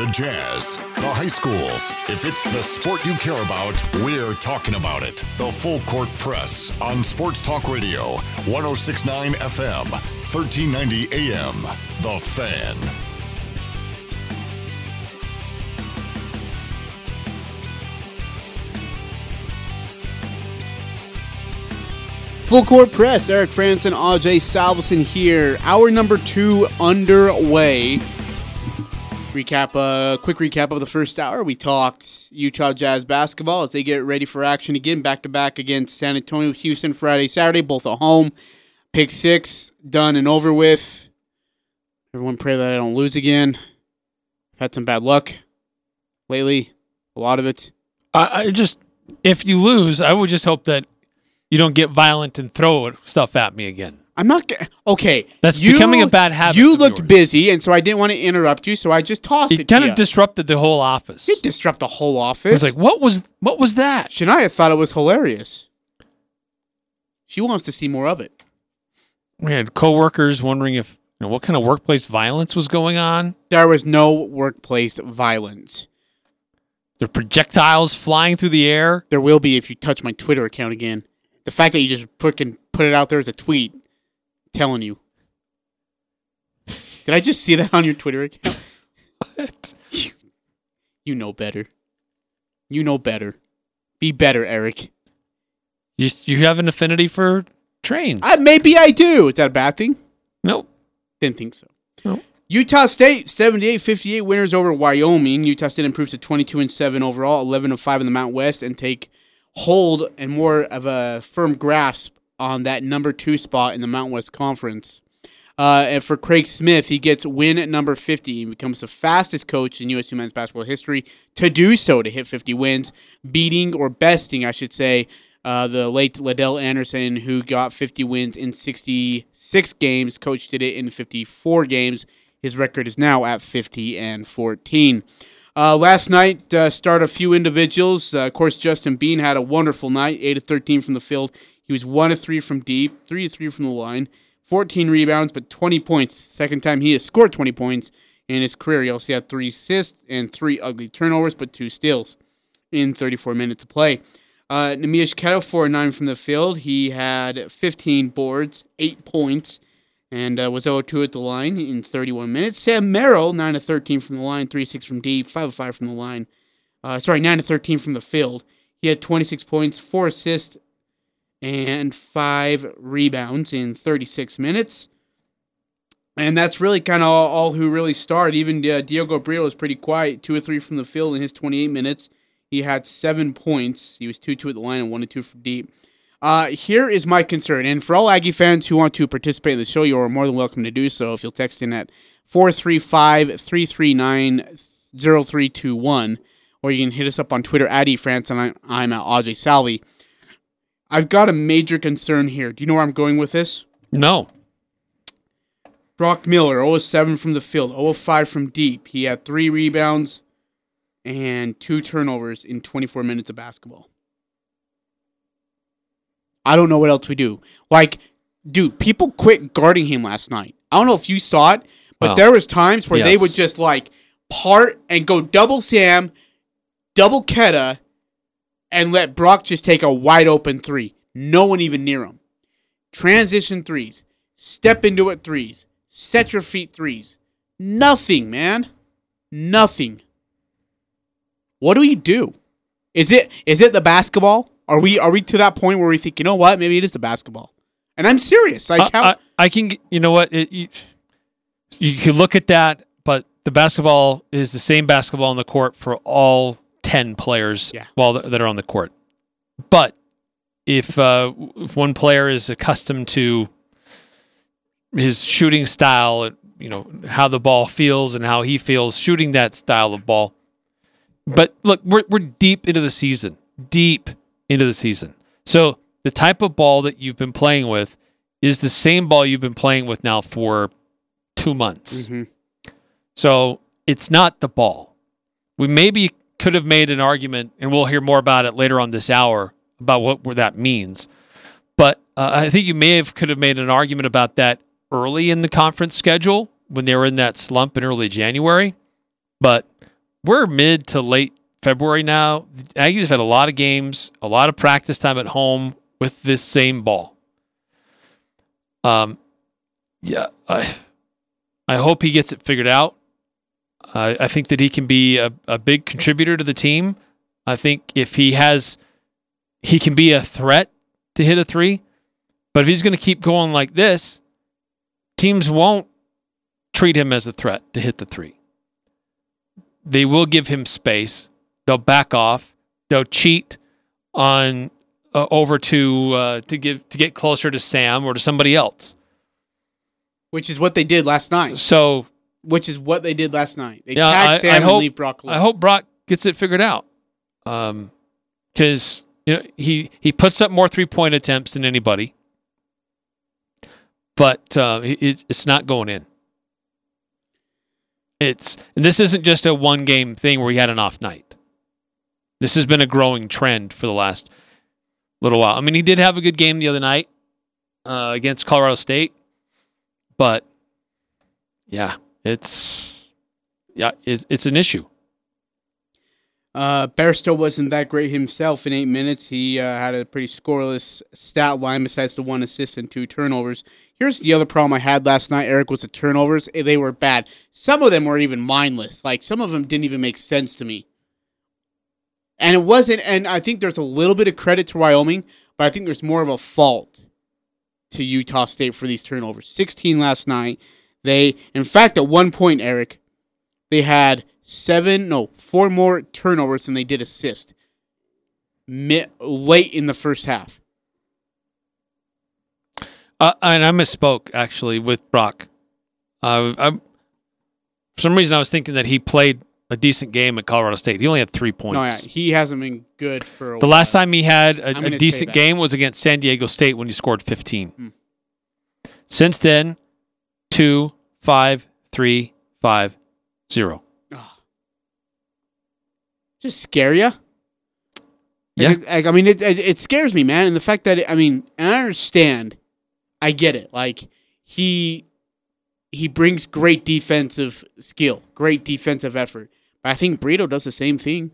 the Jazz, the high schools. If it's the sport you care about, we're talking about it. The Full Court Press on Sports Talk Radio, 1069 FM, 1390 AM. The Fan. Full Court Press, Eric Frandsen, Ajay Salvesen here. Hour number two underway. Recap, a uh, quick recap of the first hour. We talked Utah Jazz basketball as they get ready for action again, back to back against San Antonio, Houston, Friday, Saturday, both at home. Pick six done and over with. Everyone pray that I don't lose again. I've had some bad luck lately, a lot of it. I, I just, if you lose, I would just hope that you don't get violent and throw stuff at me again. I'm not g- okay. That's you, becoming a bad habit You looked yours. busy, and so I didn't want to interrupt you, so I just tossed It it. to kind you. of disrupted the whole office. It disrupted the whole I office. was like, what was what was that? Shania thought it was hilarious. She wants to see more of it. We had coworkers wondering if you know what kind of workplace violence was going on. There was no workplace violence. There projectiles flying through the air. There will be if you touch my Twitter account again. The fact that you just freaking put it out there as a tweet, telling you. Did I just see that on your Twitter account? What? You, you know better. You know better. Be better, Eric. You you have an affinity for trains? Uh, maybe I do. Is that a bad thing? nope. Didn't think so. No. Utah State 78-58 winners over Wyoming. Utah State improves to 22 and 7 overall, 11 and 5 in the Mount West and take hold and more of a firm grasp on that number 2 spot in the Mountain West Conference. Uh, and for Craig Smith, he gets win at number 50. He becomes the fastest coach in USU men's basketball history to do so, to hit 50 wins, beating or besting, I should say, uh, the late LaDell Andersen, who got 50 wins in 66 games. Coach did it in 54 games. His record is now at 50 and 14. Uh, last night, uh, start a few individuals. Uh, of course, Justin Bean had a wonderful night, 8 of 13 from the field. He was 1 of 3 from deep, 3 of 3 from the line, 14 rebounds, but 20 points. Second time he has scored 20 points in his career. He also had 3 assists and 3 ugly turnovers, but 2 steals in 34 minutes of play. Uh, Queta, 4 9 from the field. He had 15 boards, 8 points, and uh, was 0 2 at the line in 31 minutes. Sam Merrill, 9 of 13 from the line, 3 6 from deep, 5 of 5 from the line. Uh, sorry, 9 of 13 from the field. He had 26 points, 4 assists, and 5 rebounds in 36 minutes. And that's really kind of all, all who really started. Even uh, Brito was pretty quiet, 2 or 3 from the field in his 28 minutes. He had seven points. He was 2 2 at the line and 1 2 from deep. Uh, here is my concern. And for all Aggie fans who want to participate in the show, you are more than welcome to do so if you'll text in at 435 339 0321. Or you can hit us up on Twitter at eFrance, and I'm, I'm at Ajay Salvi. I've got a major concern here. Do you know where I'm going with this? No. Brock Miller, 0 7 from the field, 0 5 from deep. He had three rebounds and two turnovers in 24 minutes of basketball. I don't know what else we do. Like, dude, people quit guarding him last night. I don't know if you saw it, but there was times where they would just like part and go double Sam, double Queta, and let Brock just take a wide open three. No one even near him. Transition threes, step into it threes, set your feet threes. Nothing, man. Nothing. What do we do? Is it is it the basketball? Are we are we to that point where we think you know what maybe it is the basketball? And I'm serious. Like I, how I, I can, you know what? It, you, you could look at that, but the basketball is the same basketball on the court for all 10 players Yeah. while th- that are on the court. But if, uh, if one player is accustomed to his shooting style, you know, how the ball feels and how he feels shooting that style of ball. But look, we're, we're deep into the season, deep into the season. So the type of ball that you've been playing with is the same ball you've been playing with now for two months. Mhm. So it's not the ball. We maybe could have made an argument, and we'll hear more about it later on this hour about what that means. But uh, I think you may have could have made an argument about that early in the conference schedule when they were in that slump in early January. But we're mid to late February now. The Aggies have had a lot of games, a lot of practice time at home with this same ball. Um, yeah, I, I hope he gets it figured out. I I think that he can be a, a big contributor to the team. I think if he has, he can be a threat to hit a three. But if he's going to keep going like this, teams won't treat him as a threat to hit the three. They will give him space. They'll back off. They'll cheat on uh, over to uh, to give to get closer to Sam or to somebody else. Which is what they did last night. So Which is what they did last night. They Yeah, tagged I- Sam I and hope- leave Brock alone. I hope Brock gets it figured out. Um, because you know he he puts up more three point attempts than anybody, but uh, it, it's not going in. It's and this isn't just a one game thing where he had an off night. This has been a growing trend for the last little while. I mean, he did have a good game the other night uh, against Colorado State, but yeah, it's yeah, it's, it's an issue. Uh, Bairstow wasn't that great himself in eight minutes. He uh, had a pretty scoreless stat line besides the one assist and two turnovers. Here's the other problem I had last night, Eric, was the turnovers. Eh, They were bad. Some of them were even mindless. Like, some of them didn't even make sense to me. And it wasn't, and I think there's a little bit of credit to Wyoming, but I think there's more of a fault to Utah State for these turnovers. 16 last night. They, in fact, at one point, Eric, they had seven, no, four more turnovers than they did assist. Mi- late in the first half. Uh, and I misspoke actually with Brock. Uh, I, for some reason, I was thinking that he played a decent game at Colorado State. He only had three points. No, yeah, he hasn't been good for a The while. last time he had a, a decent game was against San Diego State when he scored 15. Hmm. Since then, two, five, three, five, zero. just scare you. Yeah. Like, I mean, it, it it scares me, man. And the fact that it, I mean, and I understand, I get it. Like he he brings great defensive skill, great defensive effort. But I think Brito does the same thing.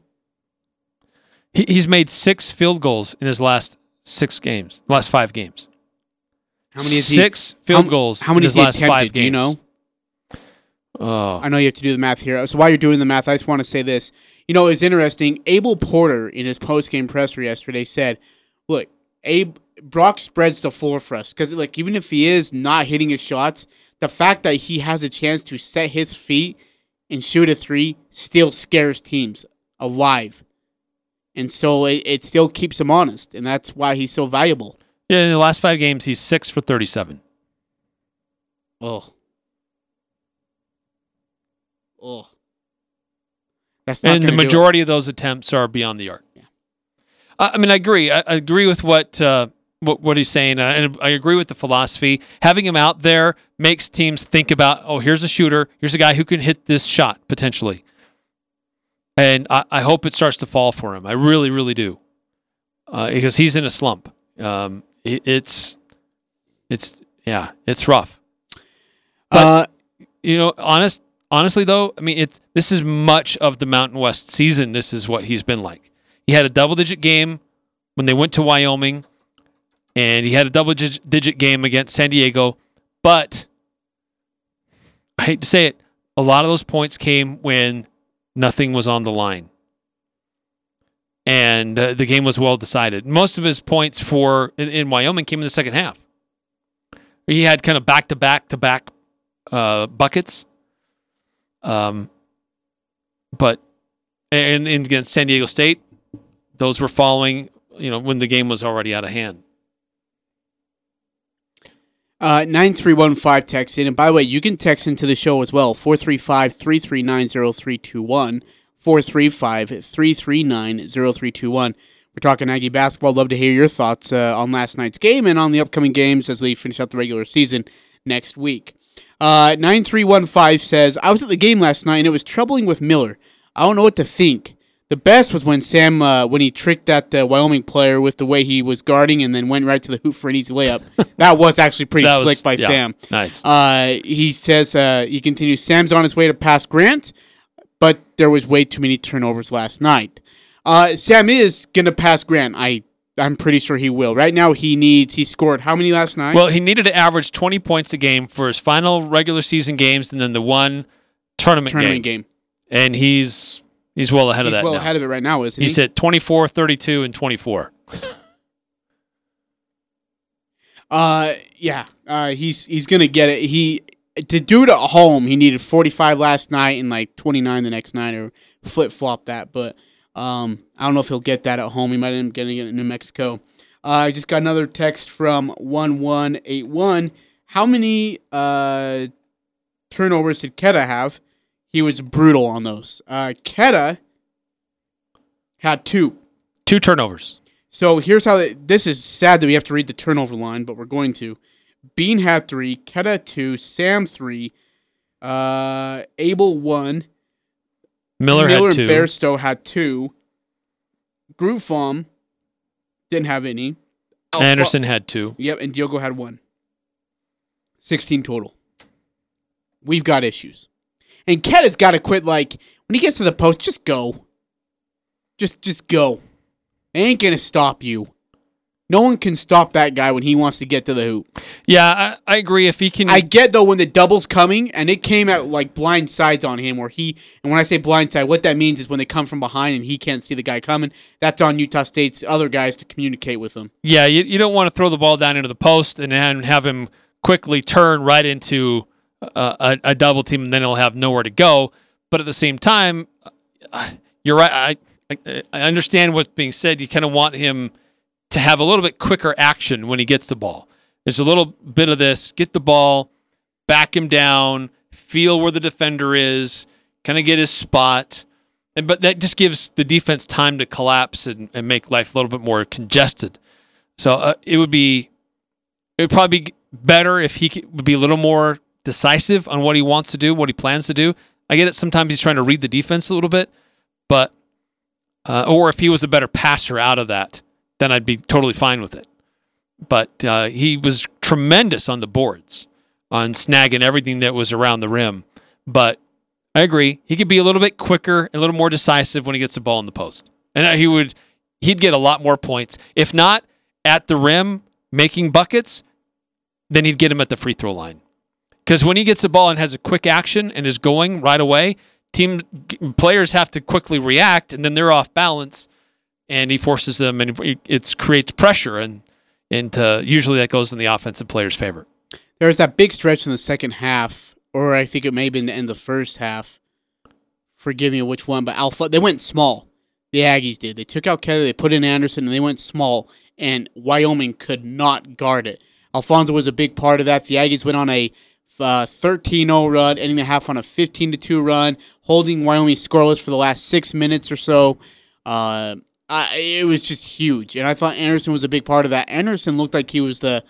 He, he's made six field goals in his last six games, last five games. How many is he? six field how, goals How many his he last attempted? five Do you know? Oh, I know you have to do the math here. So while you're doing the math, I just want to say this. You know, it's interesting. Abel Porter in his post game presser yesterday said, "Look, Abe Brock spreads the floor for us because like even if he is not hitting his shots, the fact that he has a chance to set his feet and shoot a three still scares teams alive." And so it, it still keeps him honest, and that's why he's so valuable. Yeah. In the last five games, he's six for thirty-seven. Oh. Oh. That's not and the gonna do it. majority of those attempts are beyond the arc. Yeah. I, I mean, I agree. I, I agree with what uh, what what he's saying, uh, and I agree with the philosophy. Having him out there makes teams think about, oh, here's a shooter, here's a guy who can hit this shot potentially, and I, I hope it starts to fall for him. I really, really do, uh, because he's in a slump. Um, it, it's it's yeah, it's rough. Uh, you know, honest, honestly though, I mean, it's this is much of the Mountain West season. This is what he's been like. He had a double-digit game when they went to Wyoming, and he had a double-digit game against San Diego. But I hate to say it, a lot of those points came when nothing was on the line, and uh, the game was well decided. Most of his points for in, in Wyoming came in the second half. He had kind of back-to-back to back uh, buckets. Um, but and, and against San Diego State, those were following. You know when the game was already out of hand. Uh, 9315 text in. And by the way, you can text into the show as well. 435 339 0321. 435 339 0321. We're talking Aggie basketball. Love to hear your thoughts uh, on last night's game and on the upcoming games as we finish out the regular season next week. Uh, 9315 says, I was at the game last night and it was troubling with Miller. I don't know what to think. The best was when Sam, uh, when he tricked that uh, Wyoming player with the way he was guarding and then went right to the hoop for an easy layup. that was actually pretty slick by yeah, Sam. Nice. Uh, he says uh, he continues. Sam's on his way to pass Grant, there was way too many turnovers last night. Uh, Sam is gonna pass Grant. I I'm pretty sure he will. Right now, he needs. He scored how many last night? Well, he needed to average 20 points a game for his final regular season games, and then the one tournament, tournament game. game. And he's he's well ahead He's of that He's well now. ahead of it right now, isn't He's he? at 24, 32, and 24. Uh, yeah. Uh, he's he's gonna get it. He to do it at home. He needed 45 last night and like 29 the next night, or flip flop that. But um, I don't know if he'll get that at home. He might end up getting it in New Mexico. Uh, I just got another text from one one eight one. How many uh turnovers did Queta have? He was brutal on those. Uh, Queta had two. Two turnovers. So here's how they, this is sad that we have to read the turnover line, but we're going to. Bean had three, Queta two, Sam three, uh, Abel one, Miller, Miller had two. and Bairstow had two. Grootfaam didn't have any. Anderson had two. Yep, and Diogo had one. 16 total. We've got issues. And Queta's got to quit like when he gets to the post, just go. Just just go. It ain't going to stop you. No one can stop that guy when he wants to get to the hoop. Yeah, I, I agree. If he can, I get though when the double's coming and it came at like blind sides on him where he and when I say blind side, what that means is when they come from behind and he can't see the guy coming, that's on Utah State's other guys to communicate with him. yeah, you, you don't want to throw the ball down into the post and then have him quickly turn right into a, a, a double team, and then he'll have nowhere to go. But at the same time, uh, you're right. I I, I understand what's being said. You kind of want him to have a little bit quicker action when he gets the ball. There's a little bit of this: get the ball, back him down, feel where the defender is, kind of get his spot. And, but that just gives the defense time to collapse and, and make life a little bit more congested. So uh, it would be, it would probably be better if he could, would be a little more decisive on what he wants to do, what he plans to do. I get it. Sometimes he's trying to read the defense a little bit, but uh, or if he was a better passer out of that, then I'd be totally fine with it. But uh, he was tremendous on the boards, on snagging everything that was around the rim. But I agree, he could be a little bit quicker, a little more decisive when he gets the ball in the post, and uh, he would he'd get a lot more points. If not at the rim making buckets, then he'd get him at the free throw line. Because when he gets the ball and has a quick action and is going right away, team players have to quickly react, and then they're off balance, and he forces them, and it creates pressure, and and uh, usually that goes in the offensive player's favor. There was that big stretch in the second half, or I think it may have been in the first half. Forgive me which one, but Alpha they went small. The Aggies did. They took out Kelly, they put in Anderson, and they went small, and Wyoming could not guard it. Alphonso was a big part of that. The Aggies went on a uh, 13-0 run, ending the half on a 15-2 run, holding Wyoming scoreless for the last six minutes or so. Uh, It was just huge, and I thought Anderson was a big part of that. Anderson looked like he was the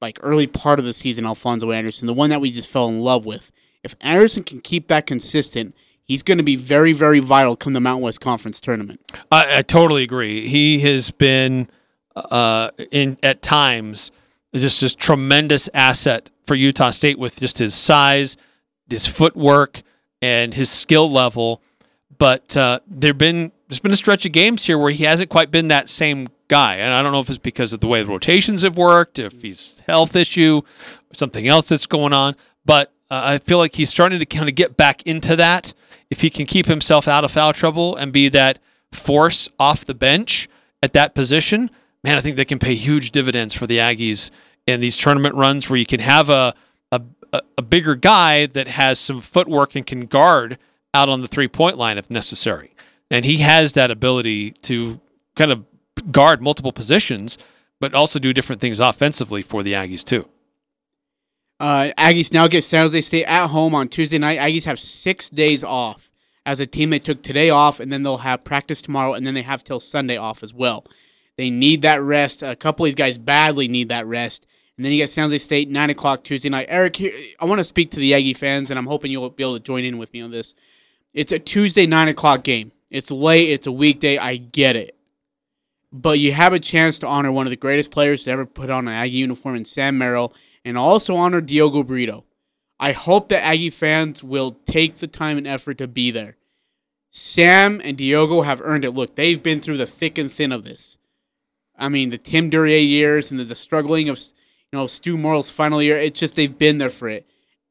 like early part of the season, Alphonso Anderson, the one that we just fell in love with. If Anderson can keep that consistent, he's going to be very, very vital come the Mountain West Conference tournament. I, I totally agree. He has been uh, in at times just this tremendous asset for Utah State with just his size, his footwork, and his skill level. But uh, there've been there's been a stretch of games here where he hasn't quite been that same guy, and I don't know if it's because of the way the rotations have worked, if he's health issue, something else that's going on. But uh, I feel like he's starting to kind of get back into that. If he can keep himself out of foul trouble and be that force off the bench at that position, man, I think that can pay huge dividends for the Aggies in these tournament runs where you can have a a, a bigger guy that has some footwork and can guard out on the three point line if necessary. And he has that ability to kind of guard multiple positions, but also do different things offensively for the Aggies too. Uh, Aggies now get San Jose State at home on Tuesday night. Aggies have six days off. As a team, they took today off, and then they'll have practice tomorrow, and then they have till Sunday off as well. They need that rest. A couple of these guys badly need that rest. And then you get San Jose State, 9 o'clock Tuesday night. Eric, I want to speak to the Aggie fans, and I'm hoping you'll be able to join in with me on this. It's a Tuesday, 9 o'clock game. It's late, it's a weekday. I get it. But you have a chance to honor one of the greatest players to ever put on an Aggie uniform in Sam Merrill, and also honor Diogo Brito. I hope that Aggie fans will take the time and effort to be there. Sam and Diogo have earned it. Look, they've been through the thick and thin of this. I mean, the Tim Duryea years and the, the struggling of you know Stu Morrill's final year. It's just they've been there for it,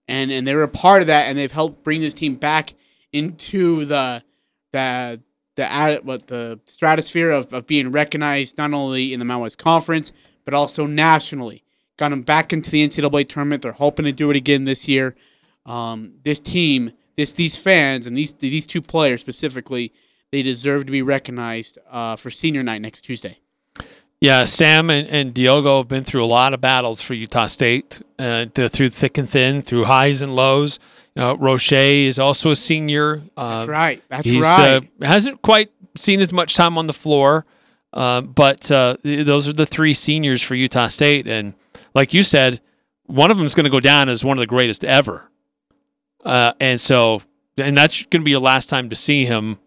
and and they were a part of that, and they've helped bring this team back into the the the what the stratosphere of, of being recognized not only in the Mountain West Conference but also nationally. Got them back into the NCAA tournament. They're hoping to do it again this year. Um, this team, this these fans, and these these two players specifically, they deserve to be recognized uh, for senior night next Tuesday. Yeah, Sam and, and Diogo have been through a lot of battles for Utah State, uh, through thick and thin, through highs and lows. Uh, Roche is also a senior. Uh, That's right. That's he's, right. Uh, hasn't quite seen as much time on the floor, uh, but uh, those are the three seniors for Utah State. And like you said, one of them is going to go down as one of the greatest ever. Uh, and so, and that's going to be your last time to see him,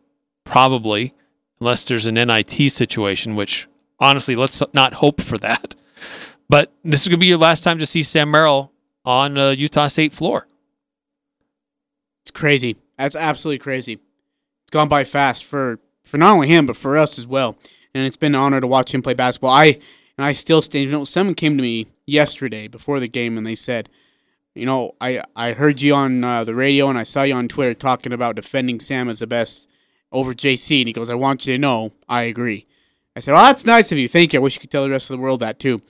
probably, unless there's an NIT situation, which honestly, let's not hope for that. But this is going to be your last time to see Sam Merrill on Utah State floor crazy. That's absolutely crazy. It's gone by fast for for not only him but for us as well. And it's been an honor to watch him play basketball. I and I still stand. You know, someone came to me yesterday before the game and they said, you know, I I heard you on uh, the radio and I saw you on Twitter talking about defending Sam as the best over Jaycee. And he goes, I want you to know, I agree. I said, well, that's nice of you. Thank you. I wish you could tell the rest of the world that too.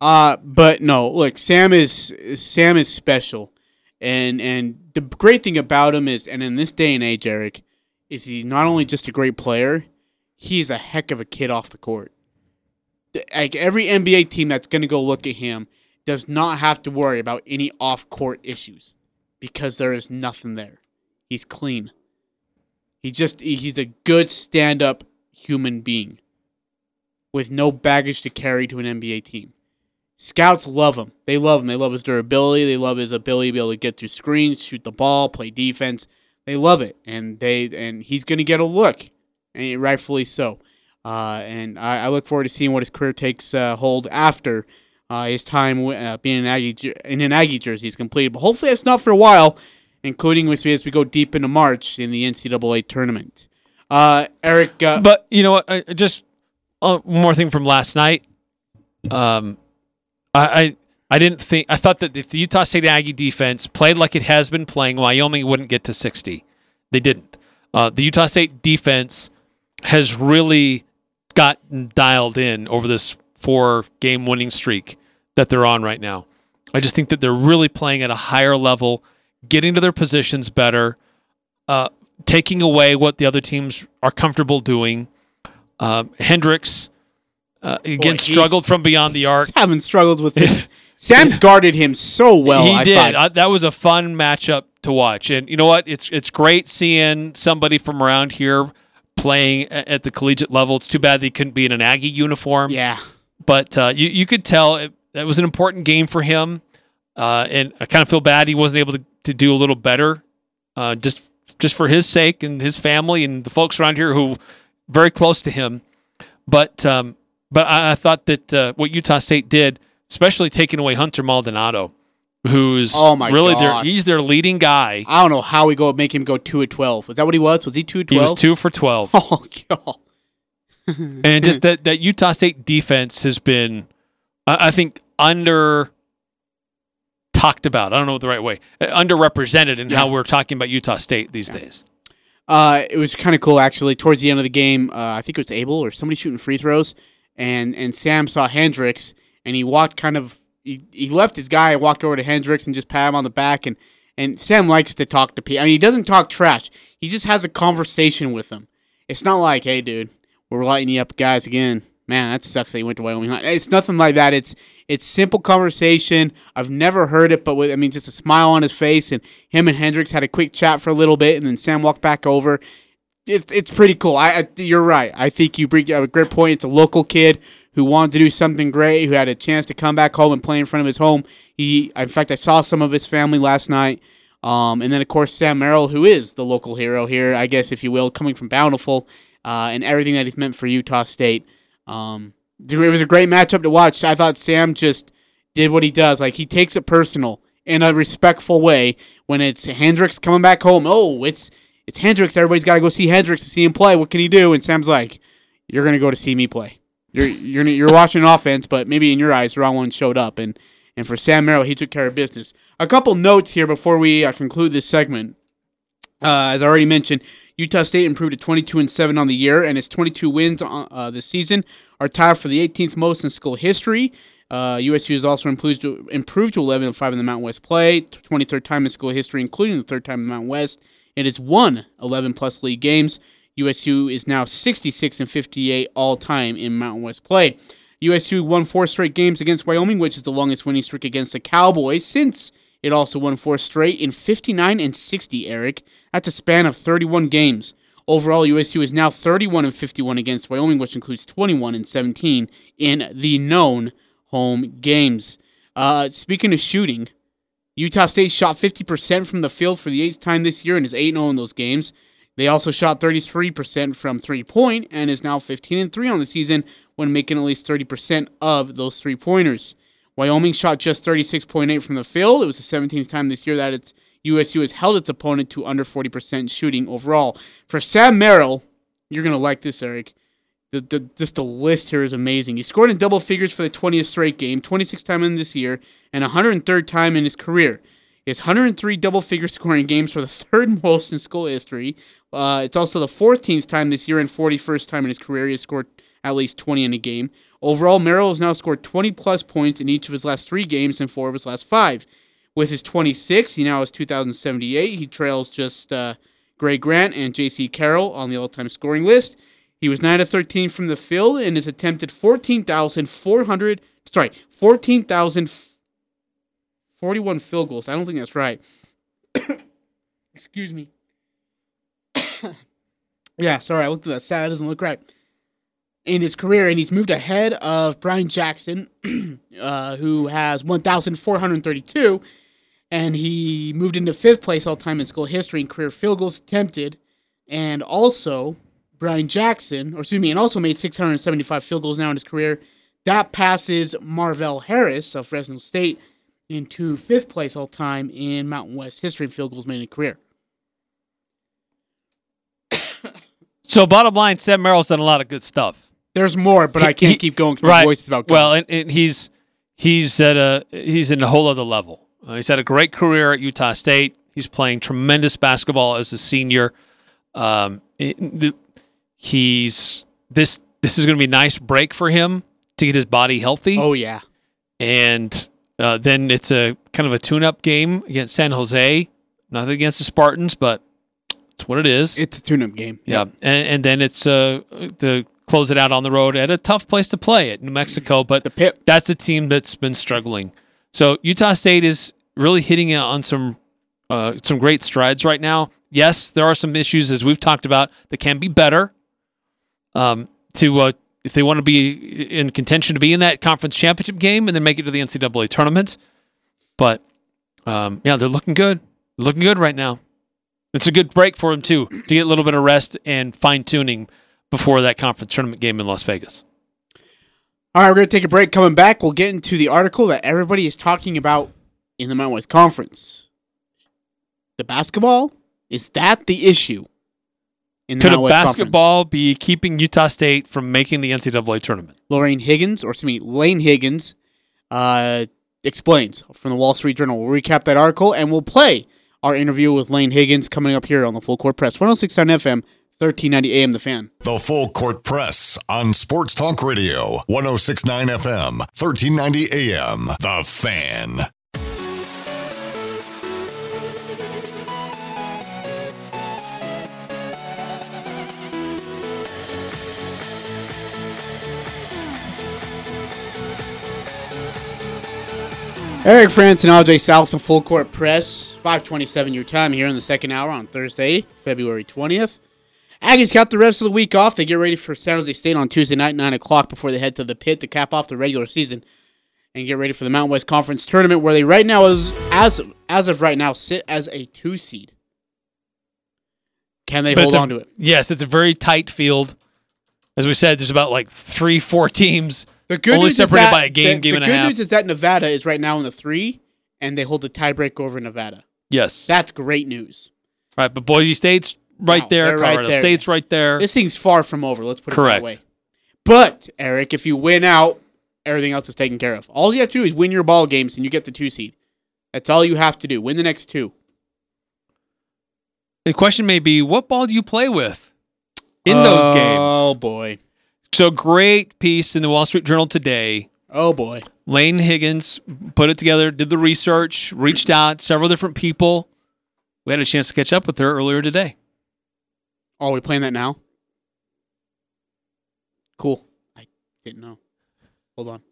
Uh, but no, look, Sam is Sam is special. And and the great thing about him is, and in this day and age, Eric, is he not only just a great player, he's a heck of a kid off the court. Like every NBA team that's going to go look at him does not have to worry about any off court issues because there is nothing there. He's clean. He just he's a good stand up human being with no baggage to carry to an NBA team. Scouts love him. They love him. They love his durability. They love his ability to be able to get through screens, shoot the ball, play defense. They love it, and they and he's going to get a look, and rightfully so. Uh, and I, I, look forward to seeing what his career takes uh, hold after uh, his time uh, being an Aggie in an Aggie jersey is completed. But hopefully, that's not for a while, including as we go deep into March in the NCAA tournament. Uh, Eric, uh, but you know what? I, just one more thing from last night. Um, I, I didn't think I thought that if the Utah State Aggie defense played like it has been playing, Wyoming wouldn't get to 60. They didn't. Uh, the Utah State defense has really gotten dialed in over this four game winning streak that they're on right now. I just think that they're really playing at a higher level, getting to their positions better, uh, taking away what the other teams are comfortable doing. Uh, Hendricks uh, again, Boy, struggled from beyond the arc. Having struggles with this. Sam guarded him so well. He I did. Uh, that was a fun matchup to watch, and you know what? It's it's great seeing somebody from around here playing at the collegiate level. It's too bad they couldn't be in an Aggie uniform. Yeah, but uh, you you could tell it, that was an important game for him, uh, and I kind of feel bad he wasn't able to, to do a little better, uh, just just for his sake and his family and the folks around here who very close to him. But um, but I, I thought that uh, what Utah State did, especially taking away Hunter Maldonado, who's oh my really gosh. their he's their leading guy. I don't know how we go make him go two at twelve. Was that what he was? Was he two at twelve? He was two for twelve. Oh god. and just that that Utah State defense has been, I, I think, under talked about. I don't know the right way. Uh, underrepresented in yeah. how we're talking about Utah State these yeah. days. Uh, it was kind of cool actually. Towards the end of the game, uh, I think it was Abel or somebody shooting free throws, and and Sam saw Hendricks and he walked kind of he, he left his guy, and walked over to Hendricks and just pat him on the back and and Sam likes to talk to people. I mean, he doesn't talk trash. He just has a conversation with them. It's not like, hey, dude, we're lighting you up, guys, again. Man, that sucks that you went to Wyoming. It's nothing like that. It's it's simple conversation. I've never heard it, but with I mean, just a smile on his face, and him and Hendricks had a quick chat for a little bit, and then Sam walked back over it's it's pretty cool. I, I, you're right. I think you bring a great point. It's a local kid who wanted to do something great, who had a chance to come back home and play in front of his home. He, in fact, I saw some of his family last night. Um, and then of course Sam Merrill, who is the local hero here, I guess if you will, coming from Bountiful, uh, and everything that he's meant for Utah State. Um, it was a great matchup to watch. I thought Sam just did what he does. Like he takes it personal in a respectful way when it's Hendricks coming back home. Oh, it's it's Hendricks. Everybody's got to go see Hendricks to see him play. What can he do? And Sam's like, you're gonna go to see me play. You're you're you're watching offense, but maybe in your eyes, the wrong one showed up. And and for Sam Merrill, he took care of business. A couple notes here before we uh, conclude this segment. Uh, as I already mentioned, Utah State improved to 22 and 7 on the year, and its 22 wins uh, uh, this season are tied for the 18th most in school history. Uh, USU has also improved to, improved to 11 and 5 in the Mountain West play, 23rd time in school history, including the third time in the Mountain West. It has won 11 plus league games. USU is now 66 and 58 all time in Mountain West play. USU won four straight games against Wyoming, which is the longest winning streak against the Cowboys since it also won four straight in 59 and 60, Eric. That's a span of 31 games. Overall, USU is now 31 and 51 against Wyoming, which includes 21 and 17 in the known home games. Uh, speaking of shooting, Utah State shot 50% from the field for the eighth time this year and is 8 0 in those games. They also shot 33% from three point and is now 15 and 3 on the season when making at least 30% of those three pointers. Wyoming shot just 36.8 from the field. It was the 17th time this year that its USU has held its opponent to under 40% shooting overall. For Sam Merrill, you're going to like this, Eric. The, the, just the list here is amazing. He scored in double figures for the 20th straight game, 26th time in this year, and 103rd time in his career. He has 103 double figure scoring games for the third most in school history. Uh, it's also the 14th time this year and 41st time in his career he has scored at least 20 in a game. Overall, Merrill has now scored 20 plus points in each of his last three games and four of his last five. With his 26, he now has 2,078. He trails just uh, Greg Grant and Jaycee Carroll on the all-time scoring list. He was 9 of 13 from the field and has attempted 14,400, sorry, 14,041 field goals. I don't think that's right. Excuse me. yeah, sorry, I looked at that stat. That doesn't look right in his career, and he's moved ahead of Brian Jackson, uh, who has 1,432, and he moved into fifth place all time in school history in career field goals attempted, and also Brian Jackson, or excuse me, and also made 675 field goals now in his career. That passes Marvelle Harris of Fresno State into fifth place all time in Mountain West history in field goals made in a career. so, bottom line, Sam Merrill's done a lot of good stuff. There's more, but He- I can't he- keep going because right. my voice is about gone. Well, and, and he's he's at a he's in a whole other level. Uh, he's had a great career at Utah State. He's playing tremendous basketball as a senior. Um, it- the- he's this this is going to be a nice break for him to get his body healthy, oh yeah, and uh, then it's a kind of a tune-up game against San Jose. Nothing against the Spartans, but it's what it is. it's a tune-up game. Yeah, and, and then it's uh to close it out on the road at a tough place to play at New Mexico, but The Pit. that's a team that's been struggling. So Utah State is really hitting it on some uh, some great strides right now. Yes, there are some issues as we've talked about that can be better. Um, to uh, if they want to be in contention to be in that conference championship game and then make it to the NCAA tournament, but um, yeah, they're looking good. Looking good right now. It's a good break for them too to get a little bit of rest and fine tuning before that conference tournament game in Las Vegas. All right, we're to take a break. Coming back, we'll get into the article that everybody is talking about in the Mountain West Conference. The basketball? Is that the issue in the Could a Mountain West Conference? basketball be keeping Utah State from making the NCAA tournament? Lorraine Higgins, or excuse me, Laine Higgins, uh, explains from the Wall Street Journal. We'll recap that article and we'll play our interview with Laine Higgins coming up here on the Full Court Press. 1069 FM, 1390 AM, The Fan. The Full Court Press on Sports Talk Radio, 1069 FM, 1390 AM. The Fan. Eric Frandsen and Ajay South Full Court Press, 527 your time here in the second hour on Thursday, February 20th. Aggies got the rest of the week off. They get ready for San Jose State on Tuesday night, 9 o'clock, before they head to the pit to cap off the regular season and get ready for the Mountain West Conference tournament, where they right now, is, as, as of right now, sit as a two seed. Can they But hold a- on to it? Yes, it's a very tight field. As we said, there's about like three, four teams. The good Only news separated is that, by a game, the, game the and a half. The good news is that Nevada is right now in the three, and they hold the tiebreak over Nevada. Yes. That's great news. right, but Boise State's right No, there. they're right Colorado there. State's right there. This thing's far from over. Let's put it that way. But Eric, if you win out, everything else is taken care of. All you have to do is win your ball games, and you get the two seed. That's all you have to do. Win the next two. the question may be, what ball do you play with in those oh, games? Oh boy. So great piece in the Wall Street Journal today. Oh boy. Laine Higgins put it together, did the research, reached out several different people. We had a chance to catch up with her earlier today. Oh, are we playing that now? Cool. I didn't know. Hold on.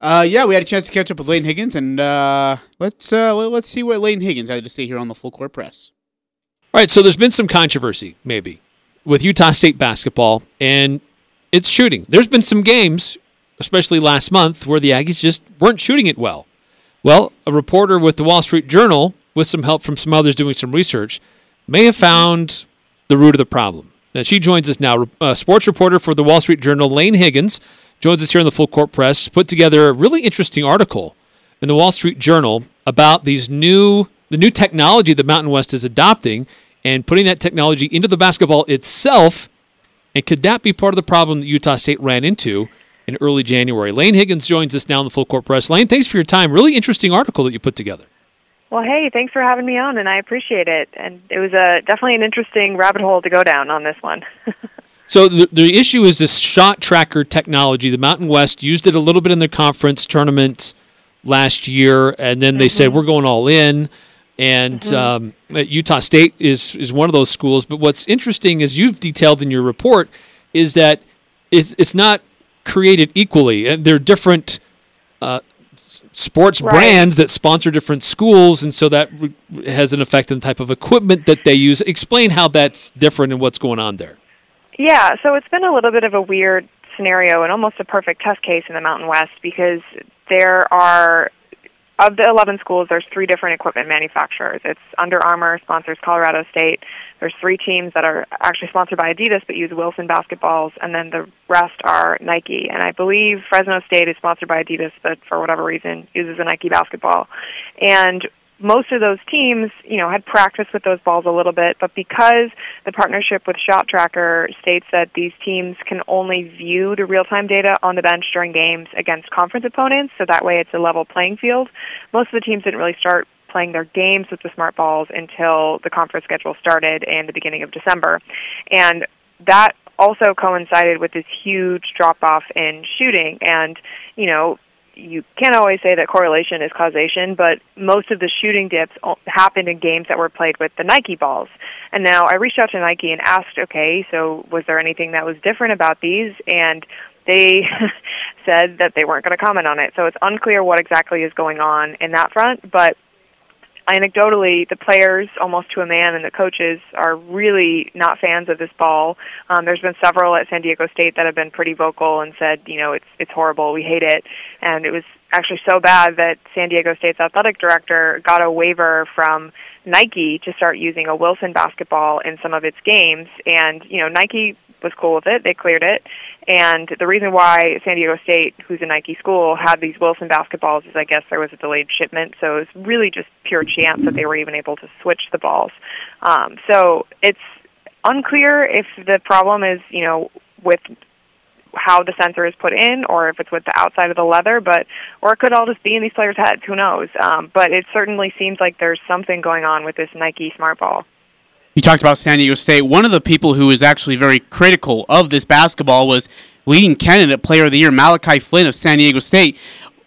Uh, yeah, we had a chance to catch up with Laine Higgins, and uh, let's uh, let- let's see what Laine Higgins had to say here on the full court press. All right, so there's been some controversy, maybe, with Utah State basketball and its shooting. There's been some games, especially last month, where the Aggies just weren't shooting it well. Well, a reporter with the Wall Street Journal, with some help from some others doing some research, may have found the root of the problem. Now, she joins us now. A sports reporter for the Wall Street Journal, Laine Higgins, joins us here in the Full Court Press, put together a really interesting article in the Wall Street Journal about these new the new technology the Mountain West is adopting and putting that technology into the basketball itself. And could that be part of the problem that Utah State ran into in early January? Laine Higgins joins us now in the Full Court Press. Laine, thanks for your time. Really interesting article that you put together. Well, hey, thanks for having me on, and I appreciate it. And it was a definitely an interesting rabbit hole to go down on this one. So the, the issue is this shot tracker technology. The Mountain West used it a little bit in their conference tournament last year, and then they said mm-hmm. we're going all in. And um, Utah State is is one of those schools. But what's interesting, as you've detailed in your report, is that it's it's not created equally. And they're different uh, sports Right. brands that sponsor different schools, and so that re- has an effect on the type of equipment that they use. Explain how that's different and what's going on there. Yeah, so it's been a little bit of a weird scenario and almost a perfect test case in the Mountain West because there are of the 11 schools there's three different equipment manufacturers. It's Under Armour sponsors Colorado State. There's three teams that are actually sponsored by Adidas but use Wilson basketballs and then the rest are Nike. And I believe Fresno State is sponsored by Adidas but for whatever reason uses a Nike basketball. And most of those teams, you know, had practiced with those balls a little bit, but because the partnership with ShotTracker states that these teams can only view the real-time data on the bench during games against conference opponents, so that way it's a level playing field. Most of the teams didn't really start playing their games with the smart balls until the conference schedule started in the beginning of December. And that also coincided with this huge drop off in shooting and, you know, you can't always say that correlation is causation, but most of the shooting dips happened in games that were played with the Nike balls. And now I reached out to Nike and asked, okay, so was there anything that was different about these? And they said that they weren't going to comment on it. So it's unclear what exactly is going on in that front, but anecdotally, the players, almost to a man, and the coaches are really not fans of this ball. Um, there's been several at San Diego State that have been pretty vocal and said, you know, it's it's horrible, we hate it, and it was actually so bad that San Diego State's athletic director got a waiver from Nike to start using a Wilson basketball in some of its games, and you know, Nike was cool with it. They cleared it. And the reason why San Diego State, who's a Nike school, had these Wilson basketballs is I guess there was a delayed shipment. So it was really just pure chance that they were even able to switch the balls. Um, so it's unclear if the problem is, you know, with how the sensor is put in or if it's with the outside of the leather, but or it could all just be in these players' heads. Who knows? Um, but it certainly seems like there's something going on with this Nike smart ball. You talked about San Diego State. One of the people who was actually very critical of this basketball was leading candidate player of the year Malachi Flynn of San Diego State.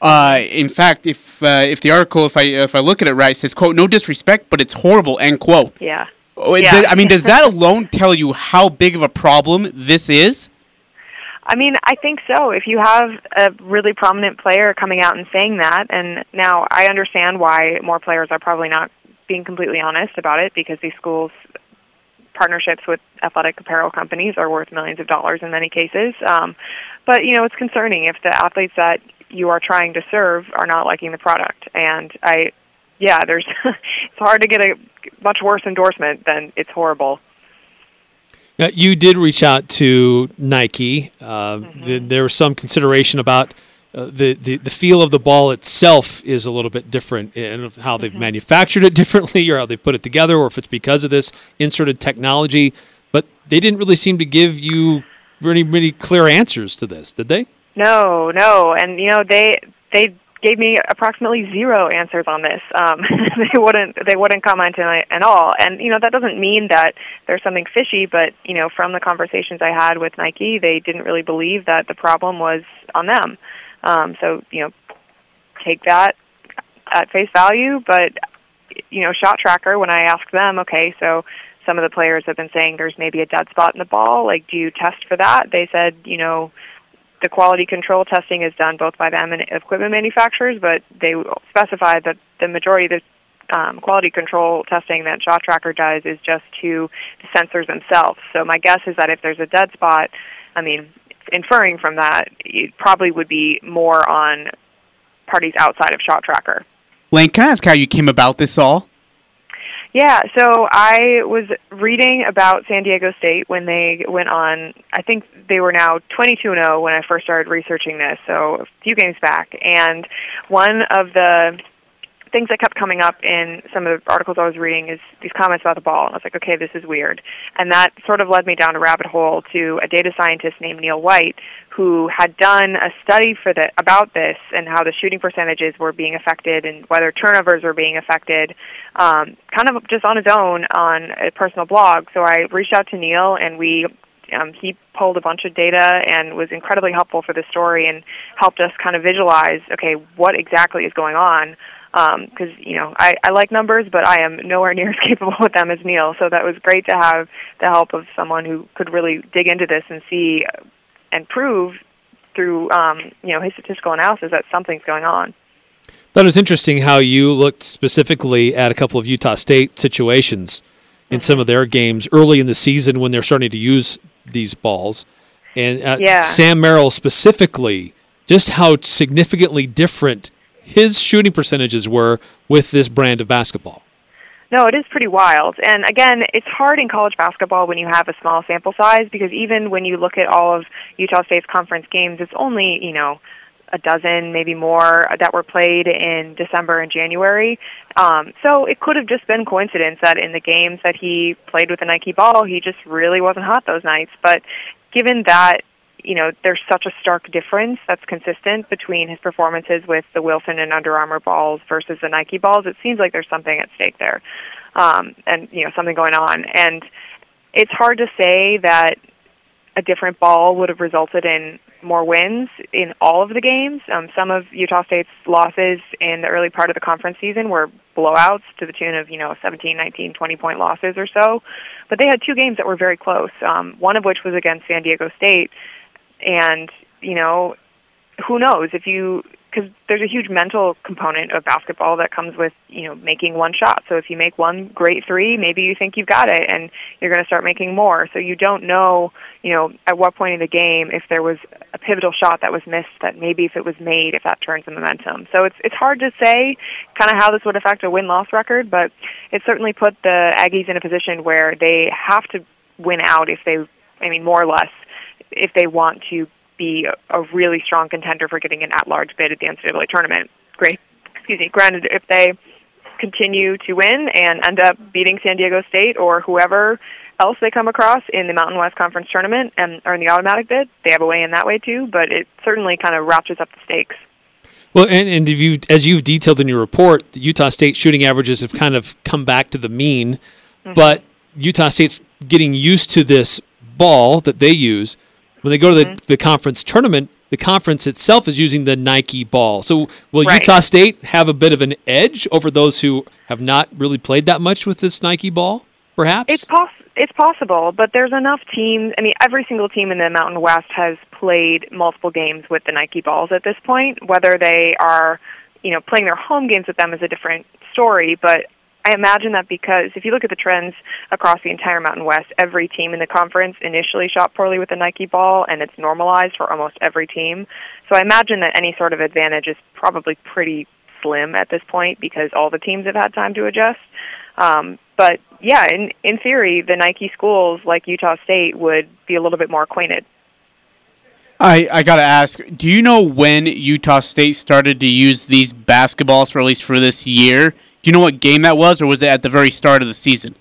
Uh, in fact, if uh, if the article, if I if I look at it right, says quote No disrespect, but it's horrible end quote. Yeah. Oh, Yeah. does- I mean, does that alone tell you how big of a problem this is? I mean, I think so. If you have a really prominent player coming out and saying that, and now I understand why more players are probably not being completely honest about it because these schools partnerships with athletic apparel companies are worth millions of dollars in many cases. Um, but you know, it's concerning if the athletes that you are trying to serve are not liking the product. And I, yeah, there's it's hard to get a much worse endorsement than it's horrible. Now, you did reach out to Nike. Uh, th- there was some consideration about uh, the, the the feel of the ball itself is a little bit different in how they've manufactured it differently or how they put it together or if it's because of this inserted technology but they didn't really seem to give you really really clear answers to this did they No, no, and you know they they gave me approximately zero answers on this. Um, they wouldn't they wouldn't comment on it at all, and you know that doesn't mean that there's something fishy. But you know from the conversations I had with Nike, they didn't really believe that the problem was on them. Um, so you know take that at face value, but you know ShotTracker when I asked them, okay, so some of the players have been saying there's maybe a dead spot in the ball. Like, do you test for that? They said, you know, the quality control testing is done both by them and equipment manufacturers, but they specify that the majority of the um, quality control testing that ShotTracker does is just to the sensors themselves. So my guess is that if there's a dead spot, I mean, inferring from that, it probably would be more on parties outside of Shot Tracker. Laine, can I ask how you came about this all? Yeah, so I was reading about San Diego State when they went on. I think they were now 22 and 0 when I first started researching this, so a few games back. And one of the things that kept coming up in some of the articles I was reading is these comments about the ball. And I was like, okay, this is weird. And that sort of led me down a rabbit hole to a data scientist named Neil White who had done a study for the about this and how the shooting percentages were being affected and whether turnovers were being affected, um, kind of just on his own on a personal blog. So I reached out to Neil and we um, he pulled a bunch of data and was incredibly helpful for the story and helped us kind of visualize okay what exactly is going on because um, you know I, I like numbers, but I am nowhere near as capable with them as Neil. So that was great to have the help of someone who could really dig into this and see and prove through um, you know his statistical analysis that something's going on. That was interesting how you looked specifically at a couple of Utah State situations in some of their games early in the season when they're starting to use these balls. And uh, Yeah. Sam Merrill specifically, just how significantly different his shooting percentages were with this brand of basketball. No, it is pretty wild. And again, it's hard in college basketball when you have a small sample size because even when you look at all of Utah State's conference games, it's only, you know, a dozen, maybe more, that were played in December and January. Um, so it could have just been coincidence that in the games that he played with the Nike ball, he just really wasn't hot those nights. But given that you know, there's such a stark difference that's consistent between his performances with the Wilson and Under Armour balls versus the Nike balls. It seems like there's something at stake there, um, and you know, something going on. And it's hard to say that a different ball would have resulted in more wins in all of the games. Um, some of Utah State's losses in the early part of the conference season were blowouts to the tune of, you know, 17, 19, 20 point losses or so. But they had two games that were very close, um, one of which was against San Diego State. And, you know, who knows if you because there's a huge mental component of basketball that comes with you know making one shot. So if you make one great three, maybe you think you've got it, and you're going to start making more. So you don't know you know at what point in the game if there was a pivotal shot that was missed that maybe if it was made if that turns the momentum. So it's it's hard to say kind of how this would affect a win loss record, but it certainly put the Aggies in a position where they have to win out if they I mean more or less if they want to be a, a really strong contender for getting an at-large bid at the NCAA tournament. Great, excuse me. Granted, if they continue to win and end up beating San Diego State or whoever else they come across in the Mountain West Conference tournament and in the automatic bid, they have a way in that way too. But it certainly kind of ratchets up the stakes. Well, and, and if you, as you've detailed in your report, the Utah State shooting averages have kind of come back to the mean, mm-hmm. but Utah State's getting used to this ball that they use. When they go to the, mm-hmm. the conference tournament, the conference itself is using the Nike ball. So will Right. Utah State have a bit of an edge over those who have not really played that much with this Nike ball, perhaps? It's poss- it's possible, but there's enough teams. I mean, every single team in the Mountain West has played multiple games with the Nike balls at this point. Whether they are, you know, playing their home games with them is a different story. But I imagine that because if you look at the trends across the entire Mountain West, every team in the conference initially shot poorly with the Nike ball, and it's normalized for almost every team. So I imagine that any sort of advantage is probably pretty slim at this point because all the teams have had time to adjust. Um, but yeah, in in theory, the Nike schools like Utah State would be a little bit more acquainted. I, I gotta ask, do you know when Utah State started to use these basketballs for at least for this year? Do you know what game that was, or was it at the very start of the season?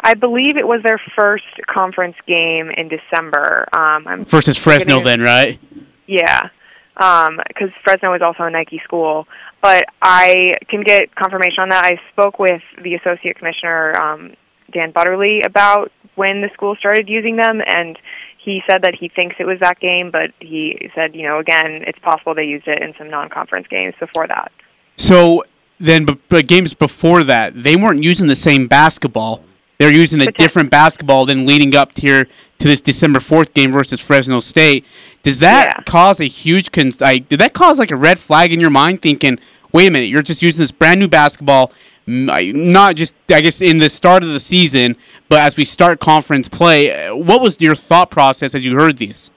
I believe it was their first conference game in December. Um, I'm Versus Fresno, then, right? Yeah, because Fresno is also a Nike school. But I can get confirmation on that. I spoke with the associate commissioner, um, Dan Butterly, about when the school started using them, and he said that he thinks it was that game, but he said, you know, again, it's possible they used it in some non-conference games before that. So then, but, but games before that, they weren't using the same basketball. They're using a different basketball than leading up to here to this December fourth game versus Fresno State. Does that Yeah. cause a huge con- like? Did that cause like a red flag in your mind, thinking, "Wait a minute, you're just using this brand new basketball, not just I guess in the start of the season, but as we start conference play." uh, What was your thought process as you heard these?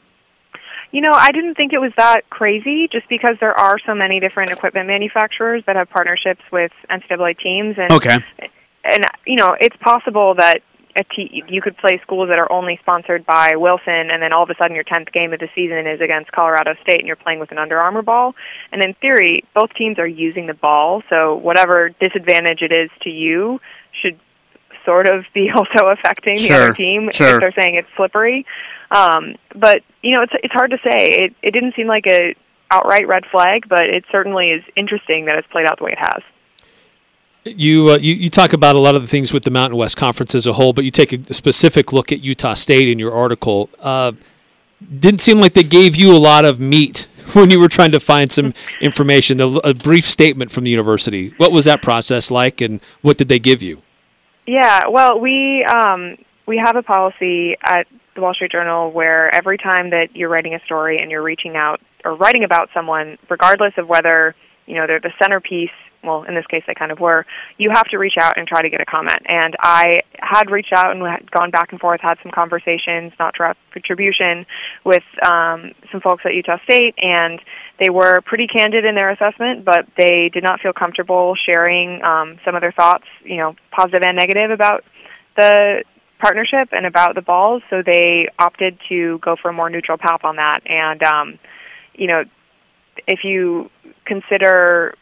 You know, I didn't think it was that crazy just because there are so many different equipment manufacturers that have partnerships with NCAA teams and Okay. and you know, it's possible that a te- you could play schools that are only sponsored by Wilson and then all of a sudden your 10th game of the season is against Colorado State and you're playing with an Under Armour ball. And in theory, both teams are using the ball, so whatever disadvantage it is to you should sort of be also affecting the other team sure. if they're saying it's slippery. Um, but you know, it's it's hard to say. It it didn't seem like a outright red flag, but it certainly is interesting that it's played out the way it has. You, uh, you you talk about a lot of the things with the Mountain West Conference as a whole, but you take a specific look at Utah State in your article. Uh, didn't seem like they gave you a lot of meat when you were trying to find some information. A, a brief statement from the university. What was that process like, and what did they give you? Yeah, well, we um, we have a policy at the Wall Street Journal where every time that you're writing a story and you're reaching out or writing about someone, regardless of whether you know they're the centerpiece, well, in this case they kind of were, you have to reach out and try to get a comment. And I had reached out and had gone back and forth, had some conversations, not direct retribution, with um, some folks at Utah State, and they were pretty candid in their assessment, but they did not feel comfortable sharing um, some of their thoughts, you know, positive and negative about the partnership and about the balls. So they opted to go for a more neutral path on that. And um, you know, if you consider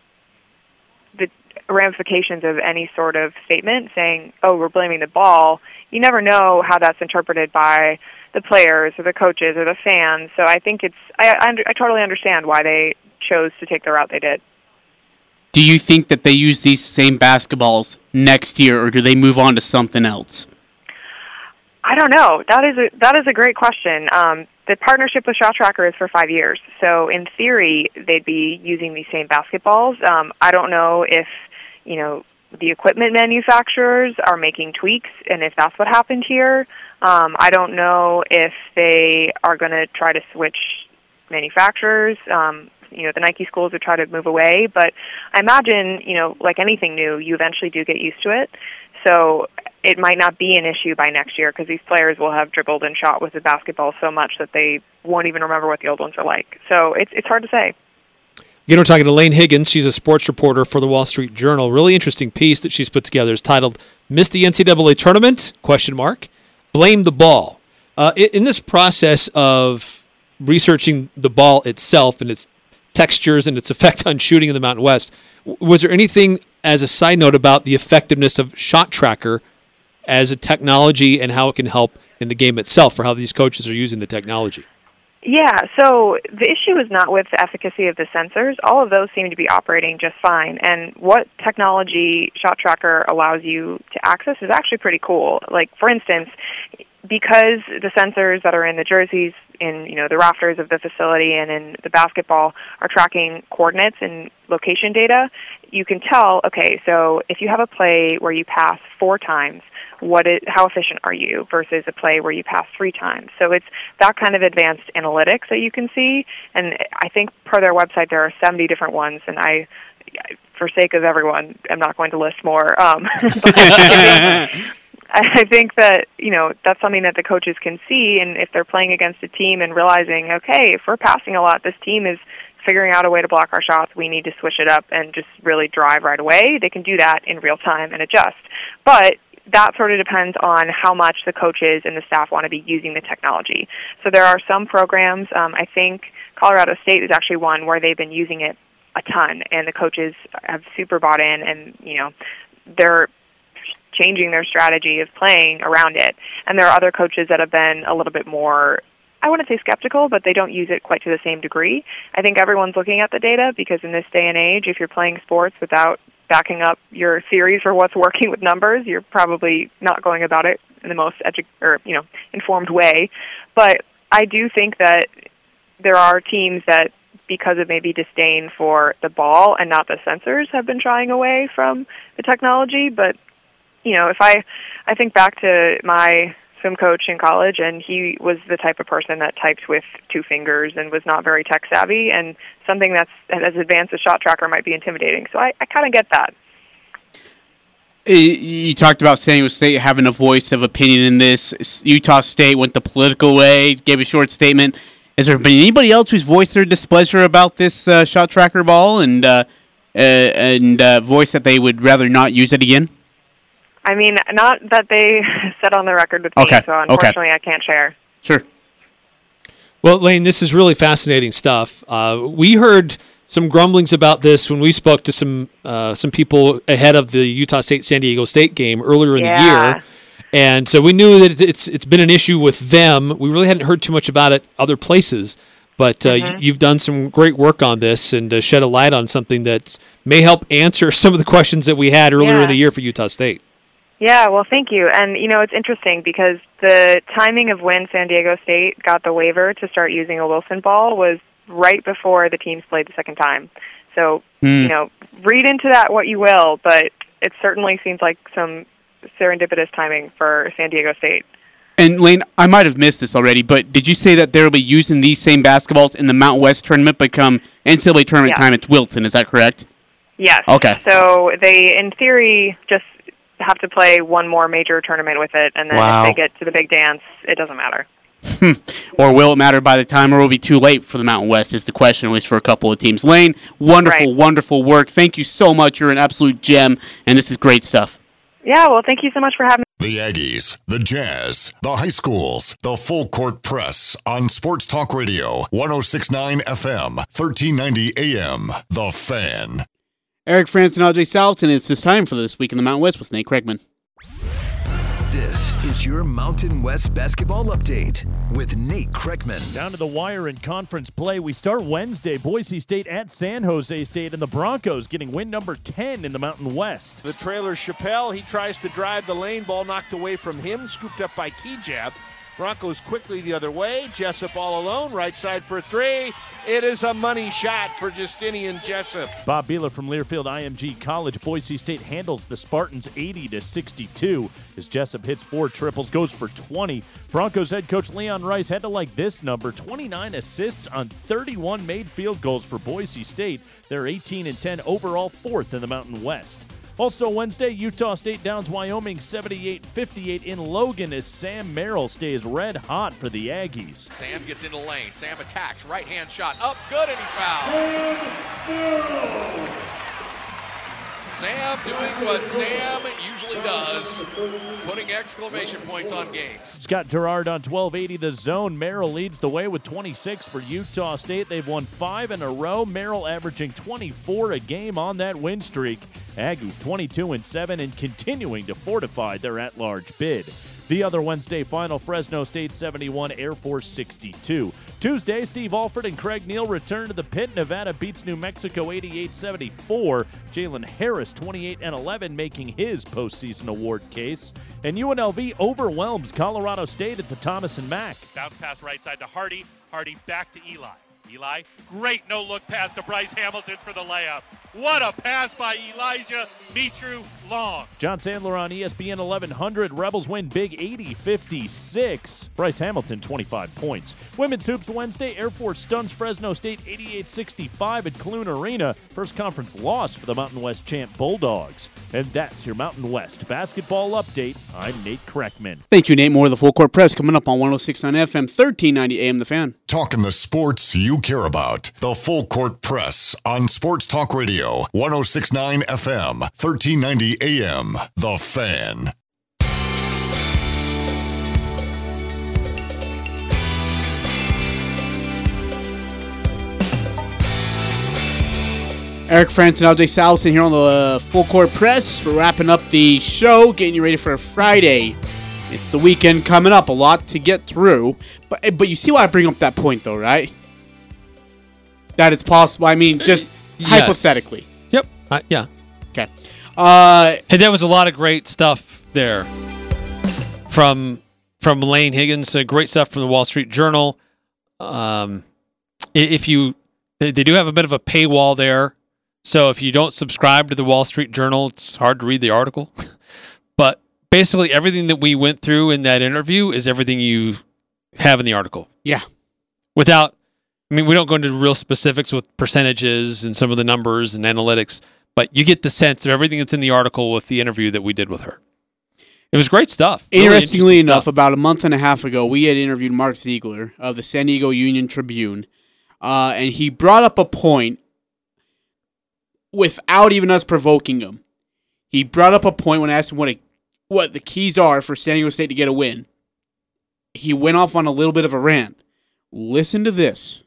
the ramifications of any sort of statement saying, "Oh, we're blaming the ball," you never know how that's interpreted by the players or the coaches or the fans. So I think it's I I, I totally understand why they chose to take the route they did. Do you think that they use these same basketballs next year, or do they move on to something else? I don't know. That is a that is a great question. Um, the partnership with ShotTracker is for five years, so in theory they'd be using these same basketballs. Um, I don't know if you know the equipment manufacturers are making tweaks, and if that's what happened here. Um, I don't know if they are going to try to switch manufacturers. Um, you know, the Nike schools would try to move away, but I imagine, you know, like anything new, you eventually do get used to it. So it might not be an issue by next year because these players will have dribbled and shot with the basketball so much that they won't even remember what the old ones are like. So it's it's hard to say. Again, we're talking to Laine Higgins. She's a sports reporter for the Wall Street Journal. Really interesting piece that she's put together. is titled "Missed the NCAA Tournament?" Question mark. Blame the ball. Uh, in this process of researching the ball itself and its textures and its effect on shooting in the Mountain West, was there anything as a side note about the effectiveness of ShotTracker as a technology and how it can help in the game itself, or how these coaches are using the technology? Yeah, so the issue is not with the efficacy of the sensors. All of those seem to be operating just fine. And what technology ShotTracker allows you to access is actually pretty cool. Like, for instance, because the sensors that are in the jerseys, in you know the rafters of the facility, and in the basketball are tracking coordinates and location data, you can tell. Okay, so if you have a play where you pass four times, what is how efficient are you versus a play where you pass three times. So it's that kind of advanced analytics that you can see, and I think per their website there are 70 different ones, and I. For sake of everyone, I'm not going to list more. Um, I think that you know that's something that the coaches can see, and if they're playing against a team and realizing, okay, if we're passing a lot, this team is figuring out a way to block our shots. We need to switch it up and just really drive right away. They can do that in real time and adjust. But that sort of depends on how much the coaches and the staff want to be using the technology. So there are some programs. Um, I think Colorado State is actually one where they've been using it a ton, and the coaches have super bought in, and you know they're changing their strategy of playing around it. And there are other coaches that have been a little bit more I wouldn't say skeptical, but they don't use it quite to the same degree. I think everyone's looking at the data because in this day and age, if you're playing sports without backing up your theories for what's working with numbers, you're probably not going about it in the most edu- or you know informed way. But I do think that there are teams that, because of maybe disdain for the ball and not the sensors, have been shying away from the technology. But you know, if I I think back to my swim coach in college, and he was the type of person that typed with two fingers and was not very tech savvy. And something that's as advanced as ShotTracker might be intimidating. So I, I kind of get that. You talked about San Diego State having a voice of opinion in this. Utah State went the political way, gave a short statement. Has there been anybody else who's voiced their displeasure about this uh, ShotTracker ball and uh, uh, and uh, voiced that they would rather not use it again? I mean, not that they said on the record with me, so unfortunately I can't share. Sure. Well, Laine, this is really fascinating stuff. Uh, we heard some grumblings about this when we spoke to some uh, some people ahead of the Utah State San Diego State game earlier in Yeah. the year, and so we knew that it's it's been an issue with them. We really hadn't heard too much about it other places, but uh, Mm-hmm. you've done some great work on this and uh, shed a light on something that may help answer some of the questions that we had earlier Yeah. in the year for Utah State. Yeah, well, thank you. And you know, it's interesting because the timing of when San Diego State got the waiver to start using a Wilson ball was right before the teams played the second time. So, hmm. you know, read into that what you will, but it certainly seems like some serendipitous timing for San Diego State. And Laine, I might have missed this already, but did you say that they'll be using these same basketballs in the Mount West tournament, but become NCAA tournament Yeah. time it's Wilson? Is that correct? Yes. Okay. So they, in theory, just have to play one more major tournament with it, and then Wow. if they get to the big dance, it doesn't matter. Hmm. Or will it matter by the time, or will it be too late for the Mountain West? Is the question, at least for a couple of teams. Laine, wonderful, Right. wonderful work. Thank you so much. You're an absolute gem, and this is great stuff. Yeah. Well, thank you so much for having. me. The Aggies, the Jazz, the high schools, the full court press on Sports Talk Radio, 1069 FM, 1390 AM. The Fan. Eric Frandsen and Ajay Salvesen. It's this time for this week in the Mountain West with Nate Kreckman. This is your Mountain West basketball update with Nate Kreckman. Down to the wire in conference play. We start Wednesday. Boise State at San Jose State, and the Broncos getting win number 10 in the Mountain West. The trailer Chappelle, he tries to drive the lane, ball knocked away from him, scooped up by Kigab. Broncos quickly the other way. Jessup all alone, right side for three. It is a money shot for Justinian Jessup. Bob Beeler from Learfield IMG College. Boise State handles the Spartans 80 to 62 as Jessup hits four triples, goes for 20. Broncos head coach Leon Rice had to like this number 29 assists on 31 made field goals for Boise State. They're 18 and 10 overall, fourth in the Mountain West. Also Wednesday, Utah State downs Wyoming 78-58 in Logan as Sam Merrill stays red hot for the Aggies. Sam gets into lane. Sam attacks. Right hand shot. Up good, and he's fouled. Sam doing what Sam usually does, putting exclamation points on games. Scott Gerard on 1280 the zone. Merrill leads the way with 26 for Utah State. They've won five in a row. Merrill averaging 24 a game on that win streak. Aggies 22 and 7 and continuing to fortify their at large bid. The other Wednesday final, Fresno State 71, Air Force 62. Tuesday, Steve Alford and Craig Neal return to the pit. Nevada beats New Mexico 88 74. Jalen Harris 28 and 11, making his postseason award case. And UNLV overwhelms Colorado State at the Thomas and Mack. Bounce pass right side to Hardy. Hardy back to Eli. Eli, great no look pass to Bryce Hamilton for the layup. What a pass by Elijah Mitru Long. John Sandler on ESPN 1100. Rebels win big 80 56. Bryce Hamilton 25 points. Women's Hoops Wednesday. Air Force stuns Fresno State 88 65 at Clune Arena. First conference loss for the Mountain West champ Bulldogs. And that's your Mountain West basketball update. I'm Nate Kreckman. Thank you, Nate. More of the Full Court Press coming up on 1069 FM, 1390 AM, The Fan. Talking the sports you care about. The Full Court Press on Sports Talk Radio, 1069 FM, 1390 AM. The Fan. Eric Frandsen and LJ Salvesen here on the Full Court Press. We're wrapping up the show, getting you ready for Friday. It's the weekend coming up, a lot to get through. But eh, but you see why I bring up that point though, right? That it's possible. I mean, just Yes. hypothetically. Yep. Uh, yeah. Okay. Uh, Hey, that was a lot of great stuff there from from Laine Higgins. Uh, great stuff from the Wall Street Journal. Um, if you they do have a bit of a paywall there, so if you don't subscribe to the Wall Street Journal, it's hard to read the article. but basically, everything that we went through in that interview is everything you have in the article. yeah. Without, I mean, we don't go into real specifics with percentages and some of the numbers and analytics, but you get the sense of everything that's in the article with the interview that we did with her. It was great stuff. Really Interestingly enough, stuff. about a month and a half ago, we had interviewed Mark Ziegler of the San Diego Union Tribune, uh, and he brought up a point without even us provoking him. He brought up a point when I asked him what a, what the keys are for San Diego State to get a win. He went off on a little bit of a rant. Listen to this.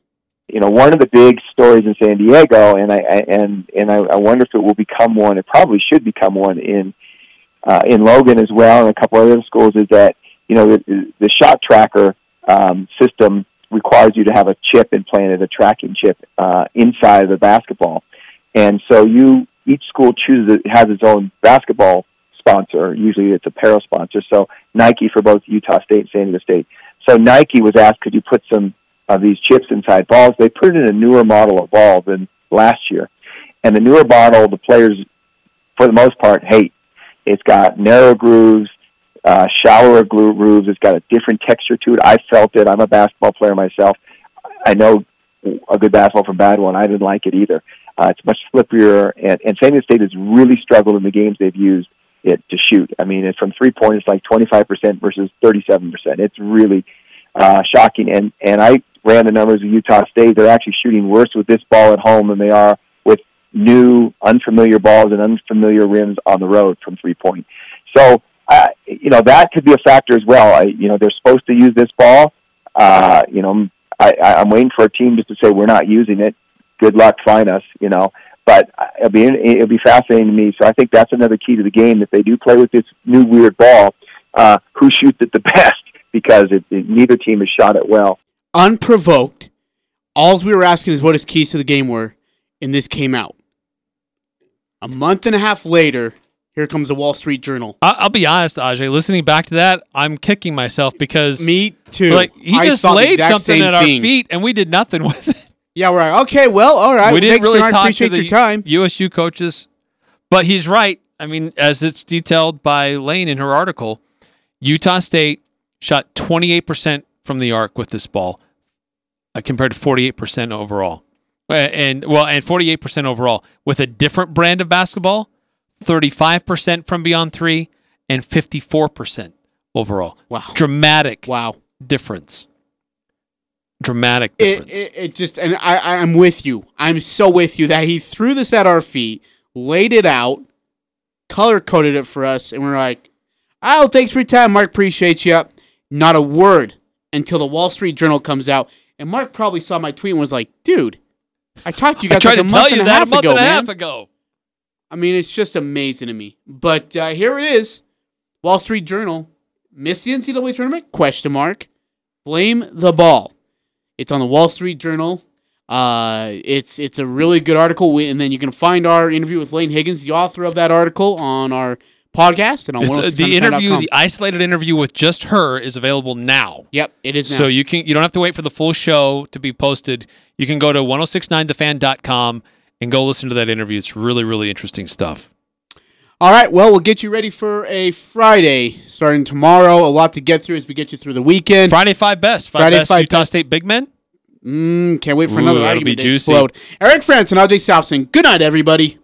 You know, one of the big stories in San Diego, and I, I and and I, I wonder if it will become one. It probably should become one in uh, in Logan as well, and a couple other schools. Is that you know the, the ShotTracker um, system requires you to have a chip implanted, a tracking chip uh, inside of the basketball, and so you each school chooses has its own basketball sponsor. Usually, it's apparel sponsor. So Nike for both Utah State and San Diego State. So Nike was asked, could you put some of these chips inside balls. They put it in a newer model of ball than last year. And the newer model, the players, for the most part, hate. It's got narrow grooves, uh, shallower gro- grooves. It's got a different texture to it. I felt it. I'm a basketball player myself. I know a good basketball from bad one. I didn't like it either. Uh, it's much slipperier, and, and San Diego State has really struggled in the games they've used it to shoot. I mean, it's from three point, it's like 25% versus 37%. It's really uh, shocking. And and I ran the numbers of Utah State. They're actually shooting worse with this ball at home than they are with new, unfamiliar balls and unfamiliar rims on the road from three point. So, uh, you know, that could be a factor as well. I, you know, they're supposed to use this ball. Uh, you know, I, I'm waiting for a team just to say we're not using it. Good luck, find us. You know, but it'll be it'll be fascinating to me. So I think that's another key to the game. If they do play with this new weird ball, uh, who shoots it the best? Because it, it, neither team has shot it well. Unprovoked, all we were asking is what his keys to the game were, and this came out. A month and a half later, here comes the Wall Street Journal. I- I'll be honest, Ajay. Listening back to that, I'm kicking myself because Me too. like he I just laid something at our feet and we did nothing with it. Yeah, we're like, okay, well, all right. we didn't Thanks, really Mark. talk Appreciate to the your time. USU coaches, but he's right. I mean, as it's detailed by Laine in her article, Utah State shot 28% from the arc with this ball, uh, compared to 48% overall, Uh, and well, and 48% overall with a different brand of basketball, 35% from beyond three, and 54% overall. Wow. dramatic Wow. difference. Dramatic It, difference. it, it just, and I, I- I'm with you. I'm so with you that he threw this at our feet, laid it out, color coded it for us, and we're like, oh, thanks for your time, Mark. Appreciate you. Not a word until the Wall Street Journal comes out. And Mark probably saw my tweet and was like, dude, I talked to you guys like a month and a half a month ago, and a half ago. I mean, it's just amazing to me. But uh, here it is. Wall Street Journal. Missed the NCAA tournament? Question mark. Blame the ball. It's on the Wall Street Journal. Uh, it's it's a really good article, We- and then you can find our interview with Laine Higgins, the author of that article, on our podcast and on It's, uh, 106 the interview, the isolated interview with just her, is available now. Yep, it is now. So you can you don't have to wait for the full show to be posted. You can go to 1069thefan.com and go listen to that interview. It's really really interesting stuff. All right, well, we'll get you ready for a Friday starting tomorrow. A lot to get through as we get you through the weekend. Friday five best. Five Friday best five Utah best. State big men. Mm, can't wait for Ooh, another that'll argument be to juicy. explode. Eric Frandsen and RJ Salvesen. Good night, everybody.